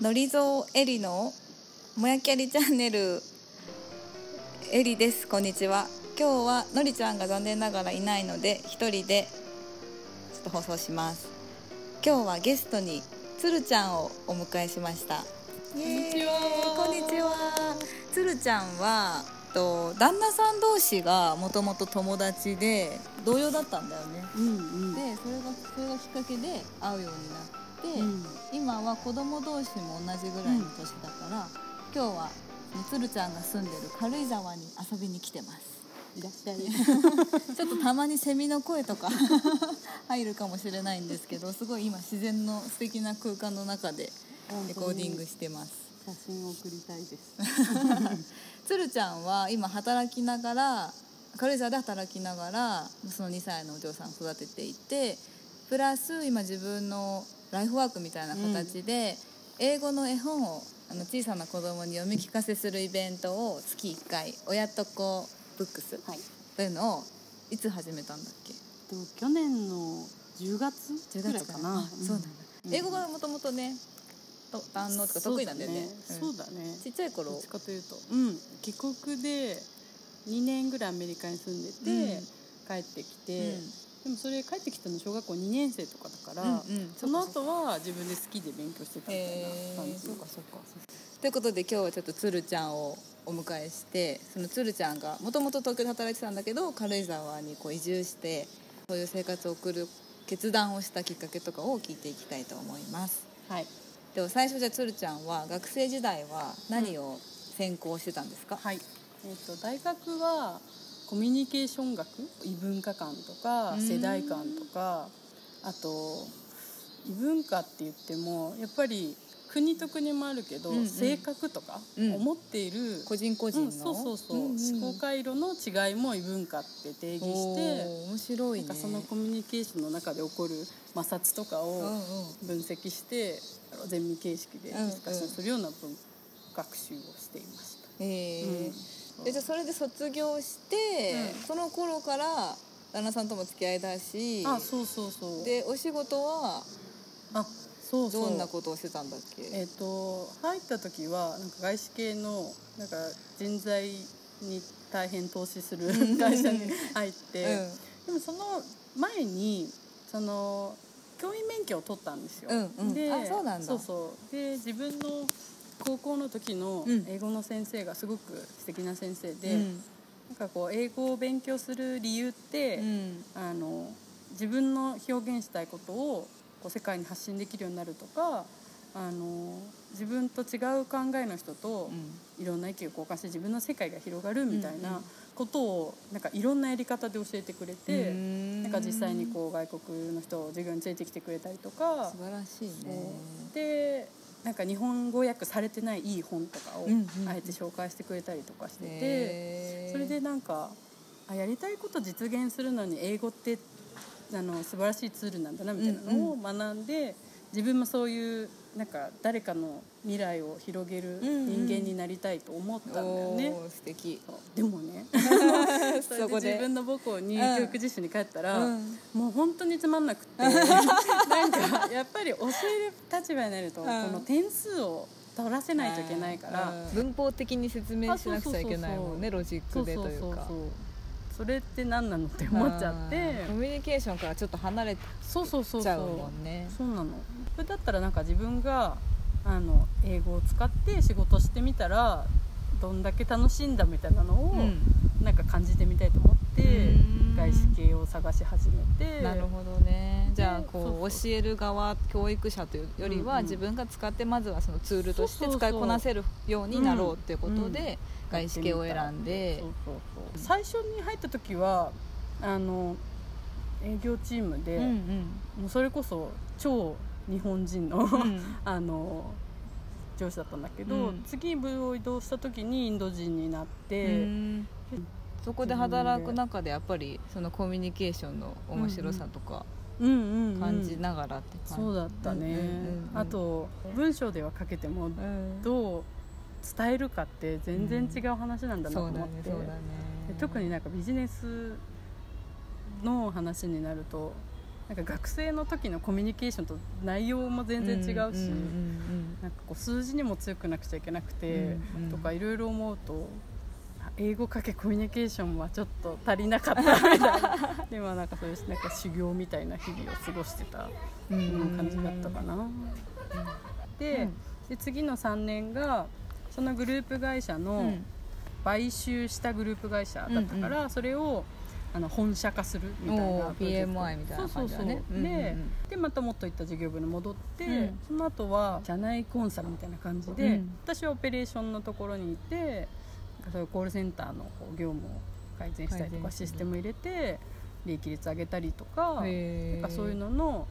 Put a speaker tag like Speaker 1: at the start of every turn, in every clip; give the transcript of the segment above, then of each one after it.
Speaker 1: のりぞうえりのもやきゃりチャンネル。えりです。こんにちは。今日はのりちゃんが残念ながらいないので一人でちょっと放送します。今日はゲストにつるちゃんをお迎えしました。
Speaker 2: こんにちは。
Speaker 1: こんにちは。つるちゃんはと旦那さん同士がもともと友達で同僚だったんだよね。
Speaker 2: うんうん。
Speaker 1: でそれがそれがきっかけで会うようになって、
Speaker 2: うん。
Speaker 1: 今は子供同士も同じぐらいの年だから、今日はつるちゃんが住んでる軽井沢に遊びに来てます。
Speaker 2: いらっしゃい。
Speaker 1: ちょっとたまにセミの声とか 入るかもしれないんですけどすごい今自然の素敵な空間の中でレコーディングしてます。
Speaker 2: 写真を送りたいです。
Speaker 1: つるちゃんは今働きながら軽井沢で働きながらその2歳のお嬢さんを育てていてプラス今自分のライフワークみたいな形で、英語の絵本をあの小さな子供に読み聞かせするイベントを月1回「親と子ブックス」
Speaker 2: はい。
Speaker 1: というのをいつ始めたんだっけ？
Speaker 2: と去年の10月
Speaker 1: 10
Speaker 2: ぐらいかな。
Speaker 1: 月かな、あそうなんだ、
Speaker 2: うん。
Speaker 1: 英語がもともとねと堪能とか得意なんだよね。
Speaker 2: そうだね。
Speaker 1: うん。ちっちゃい頃？
Speaker 2: どっちかというと。うん。帰国で2年ぐらいアメリカに住んでて、
Speaker 1: うん。
Speaker 2: 帰ってきて、でもそれ帰ってきたの小学校2年生とかだから、
Speaker 1: うんうん
Speaker 2: その後は自分で好きで勉強してたみたい
Speaker 1: へ
Speaker 2: な感じ、
Speaker 1: えそうかそうか。ということで今日はちょっとつるちゃんをお迎えしてそのつるちゃんがもともと東京で働いてたんだけど軽井沢にこう移住してそういう生活を送る決断をしたきっかけとかを聞いていきたいと思います。
Speaker 2: はい。
Speaker 1: では最初じゃあつるちゃんは学生時代は何を専攻してたんですか、
Speaker 2: はい、えー、と大学はコミュニケーション学？異文化観とか
Speaker 1: うん。
Speaker 2: 世代観とかあと異文化って言ってもやっぱり国と国もあるけど、
Speaker 1: うんうん。
Speaker 2: 性格とか、
Speaker 1: うん。
Speaker 2: 思っている
Speaker 1: 個人個人の、
Speaker 2: うんそうそうそう、
Speaker 1: んん。
Speaker 2: 思考回路の違いも異文化って定義
Speaker 1: お
Speaker 2: して
Speaker 1: ー面白いね。
Speaker 2: そのコミュニケーションの中で起こる摩擦とか
Speaker 1: うん
Speaker 2: を
Speaker 1: うん
Speaker 2: 分析してゼミ形式でディスカッションするような文学習をしていました。
Speaker 1: えー
Speaker 2: うん
Speaker 1: でじゃあそれで卒業して、
Speaker 2: うん。
Speaker 1: その頃から旦那さんとも付き合いだし
Speaker 2: あそうそうそう。
Speaker 1: でお仕事は
Speaker 2: あそうそう。
Speaker 1: どんなことをしてたんだっけ？
Speaker 2: えっ、と入った時はなんか外資系のなんか人材に大変投資する会社に入って、でもその前にその教員免許を取ったんですよ。
Speaker 1: うんうん。
Speaker 2: で
Speaker 1: あそうなんだ。
Speaker 2: そうそう。で自分の高校の時の
Speaker 1: うん。
Speaker 2: 英語の先生がすごく素敵な先生
Speaker 1: うん。
Speaker 2: で、なんかこう英語を勉強する理由って、
Speaker 1: うん。
Speaker 2: あの自分の表現したいことをこう世界に発信できるようになるとかあの自分と違う考えの人といろんな意見を交換して自分の世界が広がるみたいなことをなんかいろんなやり方で教えてくれて、
Speaker 1: うん。
Speaker 2: なんか実際にこう外国の人を授業に連れてきてくれたりとか。
Speaker 1: 素晴らしいね。
Speaker 2: でなんか日本語訳されてないいい本とかをあえて紹介してくれたりとかしてて。それでなんかあやりたいこと実現するのに英語ってあの素晴らしいツールなんだなみたいなのを学んで、自分もそういうなんか誰かの未来を広げる人間になりたいと思ったんだよね。
Speaker 1: おー素敵。
Speaker 2: そう。でもね そ
Speaker 1: で
Speaker 2: で。自分の母校に
Speaker 1: うん
Speaker 2: 教育実習に帰ったら、
Speaker 1: うん。
Speaker 2: もう本当につまんなくて なんかやっぱり教える立場になると、
Speaker 1: うん。
Speaker 2: この点数を取らせないといけないから。
Speaker 1: うん。文法的に説明しなくちゃいけないもんねロジックでというか。
Speaker 2: そうそれって何なのって思っちゃって。
Speaker 1: コミュニケーションからちょっと離れ
Speaker 2: そうそうそう
Speaker 1: ちゃう
Speaker 2: そう
Speaker 1: もんね
Speaker 2: そうなの。それだったらなんか自分があの英語を使って仕事してみたらどんだけ楽しいんだみたいなのを、
Speaker 1: うん。
Speaker 2: なんか感じてみたいと思って
Speaker 1: うん。
Speaker 2: 外資系を探し始めて。
Speaker 1: なるほどね。じゃあこ
Speaker 2: そうそう。
Speaker 1: う教える側教育者というよりは、
Speaker 2: うん。うん
Speaker 1: 自分が使ってまずはそのツールとして
Speaker 2: そうそうそう。
Speaker 1: 使いこなせるようになろうっていうこと
Speaker 2: うん。
Speaker 1: で、外資系を選んで。
Speaker 2: 最初に入った時はあの営業チームで、
Speaker 1: うんうん。
Speaker 2: もうそれこそ超日本人の、
Speaker 1: うん。
Speaker 2: あの上司だったんだけど、
Speaker 1: うん。
Speaker 2: 次部を移動した時にインド人になって、
Speaker 1: うん。そこで働く中でやっぱりそのコミュニケーションの面白さとか
Speaker 2: うんうんうん。
Speaker 1: 感じながらって感じ、
Speaker 2: そうだったね、
Speaker 1: うんうんうんうん。
Speaker 2: あと文章では書けても
Speaker 1: うん。
Speaker 2: どう伝えるかって全然違う話なんだなと思って、
Speaker 1: うだね
Speaker 2: で特になんかビジネスの話になるとなんか学生の時のコミュニケーションと内容も全然違うし、数字にも強くなくちゃいけなくて、
Speaker 1: うんうん
Speaker 2: とかいろいろ思うとあ英語かけコミュニケーションはちょっと足りなかったみたいな。でもなんかそういうなんか修行みたいな日々を過ごしてた、感じだったかな。で,、
Speaker 1: うん。
Speaker 2: で次の3年がそのグループ会社
Speaker 1: う
Speaker 2: の
Speaker 1: ん。
Speaker 2: 買収したグループ会社だったから、それをあの本社化するみたいな
Speaker 1: PMI みたいな感じだね。
Speaker 2: ででまたもっといった事業部に戻って、
Speaker 1: うん。
Speaker 2: その後は社内コンサルみたいな感じで、
Speaker 1: うん。
Speaker 2: 私はオペレーションのところにいてそういうコールセンターの業務を改善したりとかシステム入れて利益率上げたりとかなんかそういうのの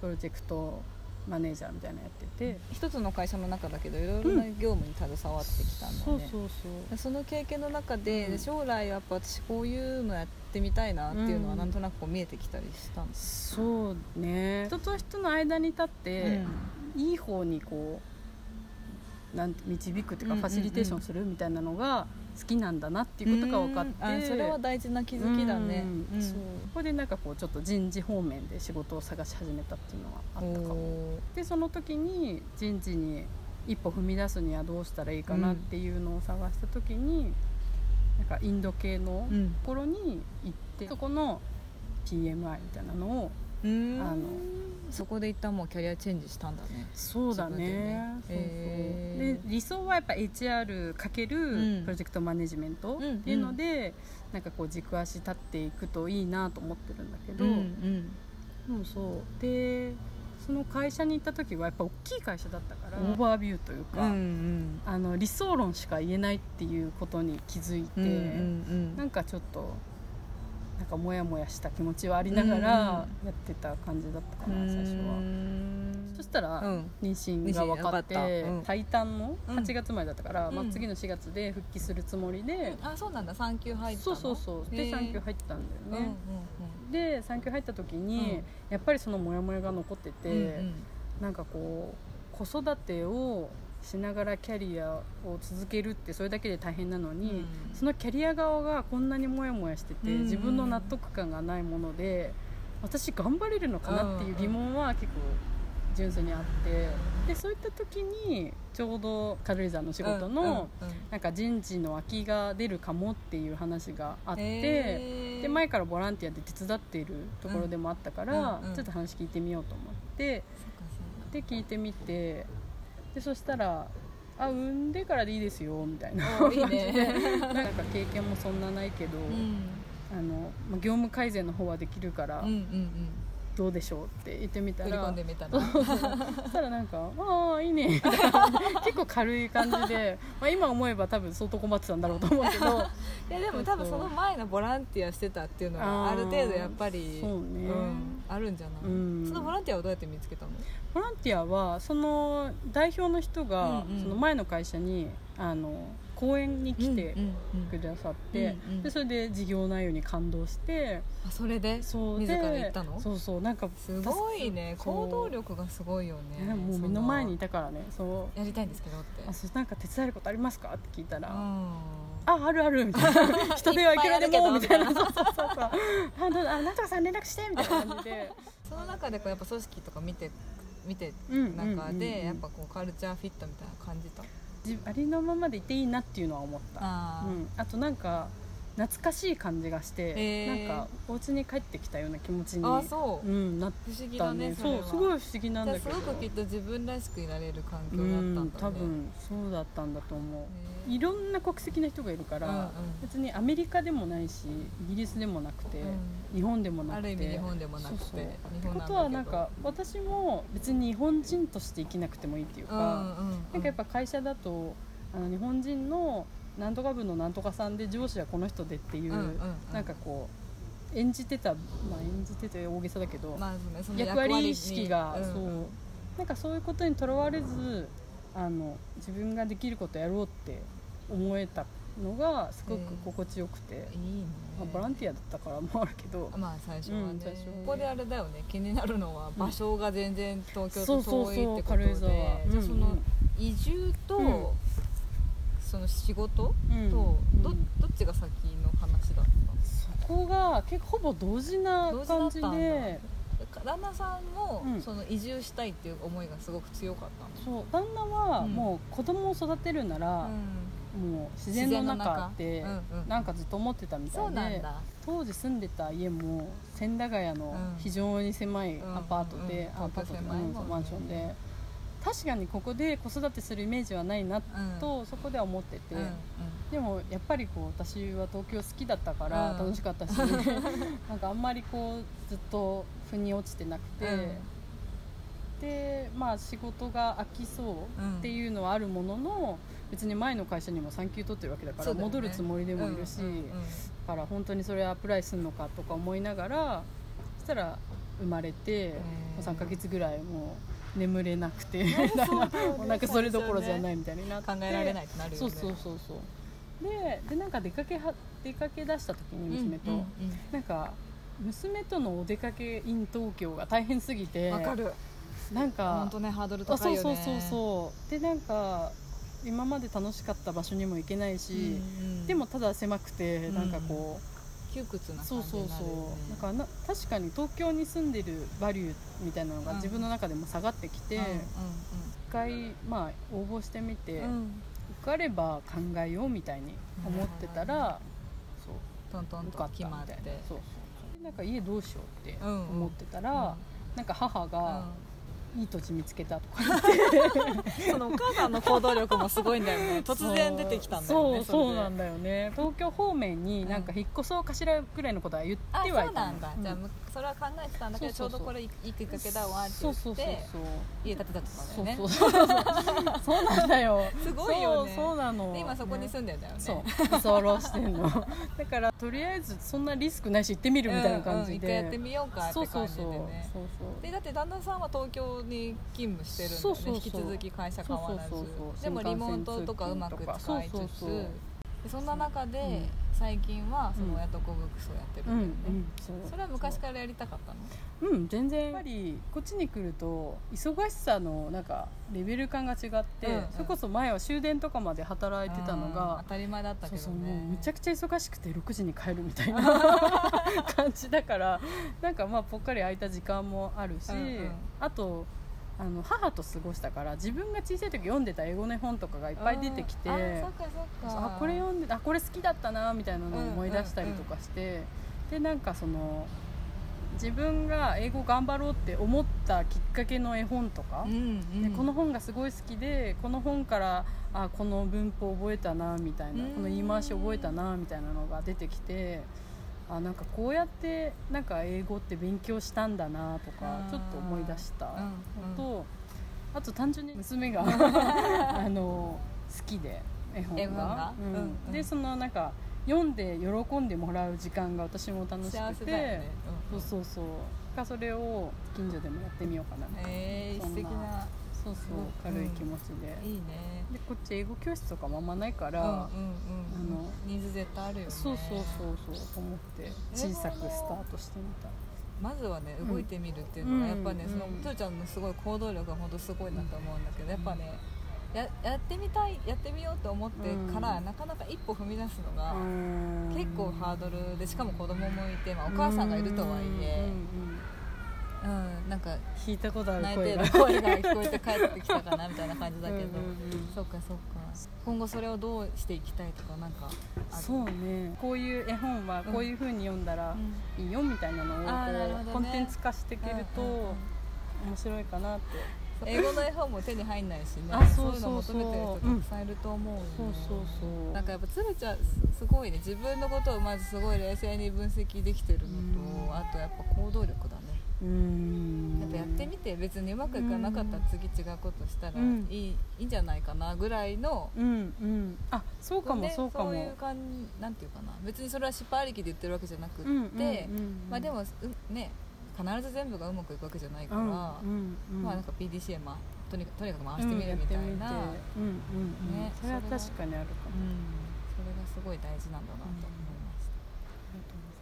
Speaker 2: プロジェクトマネージャーみたいなのやってて、
Speaker 1: 一つの会社の中だけどいろいろな業務に携わってきたんだね、
Speaker 2: そうそうそう。
Speaker 1: その経験の中で、
Speaker 2: うん。
Speaker 1: 将来やっぱ私こういうのやってみたいなっていうのは
Speaker 2: うん。
Speaker 1: なんとなくこう見えてきたりしたんです、
Speaker 2: そうね。人と人の間に立って、いい方にこうなんて導くっていうか、ファシリテーションするみたいなのが好きなんだなっていうことが分かって。
Speaker 1: それは大事な気づきだね、うん。
Speaker 2: うん。そう。ここでなんかこうちょっと人事方面で仕事を探し始めたっていうのはあったかも。でその時に人事に一歩踏み出すにはどうしたらいいかなっていうのを探した時に、なんかインド系の
Speaker 1: うん。
Speaker 2: ところに行って、そこの PMI みたいなのを
Speaker 1: うん
Speaker 2: あの
Speaker 1: そこで一旦もうキャリアチェンジしたんだね。
Speaker 2: そうだね。
Speaker 1: ね。
Speaker 2: そうそう。
Speaker 1: へー
Speaker 2: で理想はやっぱ HR かけ
Speaker 1: うん。
Speaker 2: るプロジェクトマネジメントっていうので、なんかこう軸足立っていくといいなと思ってるんだけど、
Speaker 1: うん
Speaker 2: でもそう。でその会社に行った時はやっぱ大きい会社だったから、オーバービューというか、
Speaker 1: うんうん。
Speaker 2: あの理想論しか言えないっていうことに気づいて、
Speaker 1: うんうんうん。
Speaker 2: なんかちょっとなんかモヤモヤした気持ちはありながらやってた感じだったかな、最初は。そしたら、
Speaker 1: うん。
Speaker 2: 妊娠が分かって
Speaker 1: うん。
Speaker 2: 最短の
Speaker 1: うん。
Speaker 2: 8月前だったから、まあ、
Speaker 1: うん
Speaker 2: 次の4月で復帰するつもりで、
Speaker 1: あそうなんだ。産休入ったの？
Speaker 2: そうそうそう。で産休入ったんだよね、
Speaker 1: う
Speaker 2: で産休入った時に、
Speaker 1: うん。
Speaker 2: やっぱりそのモヤモヤが残ってて、
Speaker 1: んう
Speaker 2: なんかこう子育てをしながらキャリアを続けるってそれだけで大変なのに、
Speaker 1: うん。
Speaker 2: そのキャリア側がこんなにモヤモヤしてて、
Speaker 1: うん。
Speaker 2: 自分の納得感がないもので私頑張れるのかなっていう疑問は結構純粋にあってでそういった時にちょうど軽井沢の仕事の、なんか人事の空きが出るかもっていう話があって。
Speaker 1: へー。
Speaker 2: で前からボランティアで手伝っているところでもあったから、
Speaker 1: うんうん。
Speaker 2: ちょっと話聞いてみようと思ってで聞いてみてでそしたら「あ産んでからでいいですよ」みたいな。
Speaker 1: おーいいね。
Speaker 2: なんか経験もそんなないけど、
Speaker 1: うん。
Speaker 2: あのまあ業務改善の方はできるから
Speaker 1: うんうんうん
Speaker 2: どうでしょうって言ってみた
Speaker 1: 振り込
Speaker 2: ら
Speaker 1: んでみたら。
Speaker 2: そしたらなんか「ああいいね」みたいな結構軽い感じで、まあ、今思えば多分相当困ってたんだろうと思うけど。
Speaker 1: いやでも多分その前のボランティアしてたっていうのがある程度やっぱり
Speaker 2: そうね。
Speaker 1: んあるんじゃない、
Speaker 2: うん。
Speaker 1: そのボランティアはどうやって見つけたの？
Speaker 2: ボランティアはその代表の人がその前の会社にあの講演に来てくださって、でそれで事業内容に感動して
Speaker 1: あそれで？
Speaker 2: そう
Speaker 1: 自ら
Speaker 2: で
Speaker 1: 行ったの？
Speaker 2: そうそうなんか
Speaker 1: すごいね。行動力がすごいよね。
Speaker 2: ねもう目の前にいたからねそう。
Speaker 1: やりたいんですけどって。
Speaker 2: あそうなんか手伝えることありますか？って聞いたら、
Speaker 1: うん。
Speaker 2: ああるあるみたいな。人手はいくらでもみたいな。そうそうそうそう。あなあなんとかさん連絡してみたいな感じで。
Speaker 1: その中でこうやっぱ組織とか見て見て
Speaker 2: うん
Speaker 1: 中でやっぱこうカルチャーフィットみたいな感じた？
Speaker 2: 自ありのままでいていいなっていうのは思った。
Speaker 1: あー。
Speaker 2: うん、あとなんか懐かしい感じがして、
Speaker 1: へー。
Speaker 2: なんかお家に帰ってきたような気持ちに
Speaker 1: あそう。
Speaker 2: うん、なっ
Speaker 1: 不思議
Speaker 2: たね
Speaker 1: だねそ
Speaker 2: うすごい不思議なんだけど。
Speaker 1: すごくきっと自分らしくいられる環境
Speaker 2: う
Speaker 1: だったんだね。
Speaker 2: ん多分そうだったんだと思う、
Speaker 1: ね
Speaker 2: いろんな国籍の人がいるから、
Speaker 1: うんうん。
Speaker 2: 別にアメリカでもないしイギリスでもなくて、
Speaker 1: うん。
Speaker 2: 日本でもなくて。
Speaker 1: ある意味日本でもなくて
Speaker 2: そうそう。ことはなんか私も別に日本人として生きなくてもいいっていうか、
Speaker 1: うんうんうん。
Speaker 2: なんかやっぱ会社だとあの日本人のなんとか部のなんとかさんで上司はこの人でっていう、
Speaker 1: うんうんうん。
Speaker 2: なんかこう演じてた、まあ、演じてて大げさだけど、
Speaker 1: まあ
Speaker 2: 役割
Speaker 1: に
Speaker 2: 意識が、
Speaker 1: うん
Speaker 2: そう。なんかそういうことにとらわれずあの自分ができることやろうって思えたのがすごく心地よくて、
Speaker 1: いいね。
Speaker 2: まあ、ボランティアだったからもあるけど、
Speaker 1: まあ最初はね,、
Speaker 2: うん
Speaker 1: ここであれだよね。気になるのは場所が全然東京と
Speaker 2: そうそう
Speaker 1: 遠いってことで。
Speaker 2: そう軽井沢。
Speaker 1: じゃあその
Speaker 2: うん。
Speaker 1: 移住と、
Speaker 2: うん
Speaker 1: その仕事と、
Speaker 2: うん。
Speaker 1: ど
Speaker 2: うん。
Speaker 1: どっちが先の話だった？
Speaker 2: そこが結構ほぼ同時な感じで。
Speaker 1: 旦那さんも、
Speaker 2: うん。
Speaker 1: その移住したいっていう思いがすごく強かったの。
Speaker 2: そう。旦那は
Speaker 1: うん。
Speaker 2: もう子供を育てるなら、もう自然の中って
Speaker 1: 自然の中。うんうん。
Speaker 2: なんかずっと思ってたみた
Speaker 1: そ
Speaker 2: いうで当時住んでた家も千駄ヶ谷の
Speaker 1: うん。
Speaker 2: 非常に狭いアパートで、
Speaker 1: うんうん
Speaker 2: アパートで、マンションで確かにここで子育てするイメージはないなと、そこでは思ってて、でもやっぱりこう私は東京好きだったから
Speaker 1: うん。
Speaker 2: 楽しかったし、なんかあんまりこうずっと腑に落ちてなくて、
Speaker 1: うん。
Speaker 2: でまあ仕事が飽きそうっていうのはあるものの別に前の会社にも産休取ってるわけだから戻るつもりでもいるし、だから本当にそれアプライするのかとか思いながらそしたら生まれて、もう3ヶ月ぐらいもう眠れなくて なんかそれどころじゃないみたいになって。
Speaker 1: 考えられないってなるよね。
Speaker 2: そうそうそうそう。ででなんか出かけは出かけ出した時に娘と、
Speaker 1: うんうん
Speaker 2: なんか娘とのお出かけ in 東京が大変すぎて
Speaker 1: うんわかる。
Speaker 2: なんか
Speaker 1: 本当ねハードル
Speaker 2: あ
Speaker 1: 高いよね。
Speaker 2: そうそうそうそう。でなんか今まで楽しかった場所にも行けないし、
Speaker 1: うんうん
Speaker 2: でもただ狭くて
Speaker 1: うん
Speaker 2: なんかこう、
Speaker 1: 窮屈な感じ
Speaker 2: そうそう
Speaker 1: になるよね。
Speaker 2: そうなんかな確かに東京に住んでるバリューみたいなのが
Speaker 1: うん。
Speaker 2: 自分の中でも下がってきて、
Speaker 1: うん
Speaker 2: 一回まあ応募してみて、
Speaker 1: うん。うん
Speaker 2: 受かれば考えようみたいに思ってたら、そう。
Speaker 1: トントン
Speaker 2: 受かったみ
Speaker 1: と決まって。
Speaker 2: たいな。そうそうそう。でなんか家どうしようって
Speaker 1: うんうん。
Speaker 2: 思ってたら、なんか母が、いい土地見つけたとか。
Speaker 1: そのお母さんの行動力もすごいんだよね。突然出てきたんだよね
Speaker 2: そうそうなん
Speaker 1: だ
Speaker 2: だよね。東京方面になんか引っ越そうかしらぐらいのことは言って
Speaker 1: あ
Speaker 2: はいた
Speaker 1: んだ、
Speaker 2: うん。
Speaker 1: じゃあむそれは考えてたんだけどちょ
Speaker 2: そう
Speaker 1: どこれいいきっかけだわって言って
Speaker 2: そうそうそうそう。
Speaker 1: 家建てたとだよね。
Speaker 2: そうそうそう。そうなんだよ。
Speaker 1: すごいよね。
Speaker 2: そうそうなの。
Speaker 1: で今そこに住んでんだよね。
Speaker 2: そう。居候してんの。だからとりあえずそんなリスクないし行ってみるみたいな感じで、
Speaker 1: うんうん一回やってみようかって
Speaker 2: そう
Speaker 1: 感じで
Speaker 2: そうそう
Speaker 1: ね
Speaker 2: そうそう。
Speaker 1: でだって旦那さんは東京に勤務してるんだよね。
Speaker 2: そうそうそう。
Speaker 1: 引き続き会社変わらず。でもリモートとかうまく使いつつ。
Speaker 2: そ
Speaker 1: んな中で、
Speaker 2: うん
Speaker 1: 最近はその親と子ブックスをやってる
Speaker 2: うんん
Speaker 1: だよね、
Speaker 2: うんそう。
Speaker 1: それは昔からやりたかったの？
Speaker 2: うん全然。やっぱりこっちに来ると忙しさのなんかレベル感が違って、
Speaker 1: うんうん。
Speaker 2: それこそ前は終電とかまで働いてたの
Speaker 1: うん
Speaker 2: が
Speaker 1: 当たり前だったけ
Speaker 2: そう
Speaker 1: どね。
Speaker 2: そうもうめちゃくちゃ忙しくて6時に帰るみたいな 感じだからなんかまあぽっかり空いた時間もあるし、
Speaker 1: うんうん。
Speaker 2: あとあの母と過ごしたから自分が小さい時読んでた英語の絵本とかがいっぱい出てきて、
Speaker 1: うんあーそっかそっか。
Speaker 2: あこれ読あこれ好きだったなみたいなのを思い出したりとかして、でなんかその自分が英語頑張ろうって思ったきっかけの絵本とか、
Speaker 1: うんうん。
Speaker 2: でこの本がすごい好きでこの本からあこの文法覚えたなみたいな
Speaker 1: うん。
Speaker 2: この言い回し覚えたなみたいなのが出てきてあなんかこうやってなんか英語って勉強したんだなとか
Speaker 1: うん。
Speaker 2: ちょっと思い出したの
Speaker 1: うん。
Speaker 2: とあと単純に娘が あの好きで絵本が。
Speaker 1: 絵本が？
Speaker 2: うん。
Speaker 1: うんうん。
Speaker 2: でそのなんか読んで喜んでもらう時間が私も楽し
Speaker 1: 幸
Speaker 2: くて、
Speaker 1: ね、
Speaker 2: そうそうそう。がそれを近所でもやってみようかなみたいな
Speaker 1: え素敵な。
Speaker 2: そうそう
Speaker 1: うん。
Speaker 2: 軽い気持ちで、
Speaker 1: いいね。
Speaker 2: でこっち英語教室とかもあんまないから、
Speaker 1: うんうんうん
Speaker 2: あの
Speaker 1: ニーズ絶対あるよね。
Speaker 2: そうそうそうそうと思って小さくスタートしてみた。
Speaker 1: まずはね
Speaker 2: うん。
Speaker 1: 動いてみるっていうのが
Speaker 2: うん
Speaker 1: やっぱね、その
Speaker 2: うん
Speaker 1: つーちゃんのすごい行動力が本当すごいなと思うんだけどやっぱねややってみたいやってみようと思ってから、
Speaker 2: うん。
Speaker 1: なかなか一歩踏み出すのが
Speaker 2: うん。
Speaker 1: 結構ハードルでしかも子供もいて、まあ、お母さんがいるとはいえ
Speaker 2: うんうんうん
Speaker 1: うん、なんか
Speaker 2: 聞いたことある
Speaker 1: 泣いて
Speaker 2: 声が。
Speaker 1: る声が聞こえて帰ってきたかなみたいな感じだけど、そうかそうか。今後それをどうしていきたいとかなんか
Speaker 2: そうね。こういう絵本はこういうふうに読んだら
Speaker 1: うん。
Speaker 2: いいよみたいなのを
Speaker 1: ね。
Speaker 2: コンテンツ化していけると面白いかなって
Speaker 1: 英語の絵本も手に入んないしね。
Speaker 2: あそう
Speaker 1: いうの求めてる人たくさんいると思うよね、
Speaker 2: そうそうそう。
Speaker 1: なんかやっぱつるちゃんすすごいね。自分のことをまずすごい冷静に分析できてるのと、
Speaker 2: うん。
Speaker 1: あとやっぱ行動力だね。
Speaker 2: うん。
Speaker 1: やっぱやってみて別にうまくいかなかったら次違うことしたらいい,、
Speaker 2: うん。
Speaker 1: いいんじゃないかなぐらいの
Speaker 2: うんうん。あそうかも
Speaker 1: ね
Speaker 2: そうかも。
Speaker 1: そういう感じなんていうかな。別にそれは失敗ありきで言ってるわけじゃなくって、まあでもうね必ず全部がうまくいくわけじゃないから、
Speaker 2: うんうんうん。
Speaker 1: まあなんか PDCA まあとにかとにかく回してみるみたいな、
Speaker 2: うんうん
Speaker 1: ね
Speaker 2: それは確かにあるかも。
Speaker 1: うんそれがすごい大事なんだなと思いまし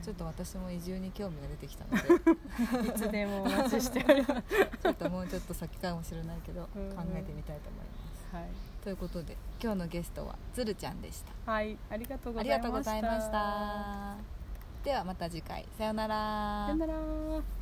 Speaker 1: た、ちょっと私も移住に興味が出てきたので。
Speaker 2: いつでもお待ちしております。
Speaker 1: ちょっともうちょっと先かもしれないけど
Speaker 2: うんうん。
Speaker 1: 考えてみたいと思います、
Speaker 2: はい。
Speaker 1: ということで今日のゲストはつるちゃんでした。
Speaker 2: はいありがとうございました。
Speaker 1: とうございました。ではまた次回。さようなら。
Speaker 2: さよなら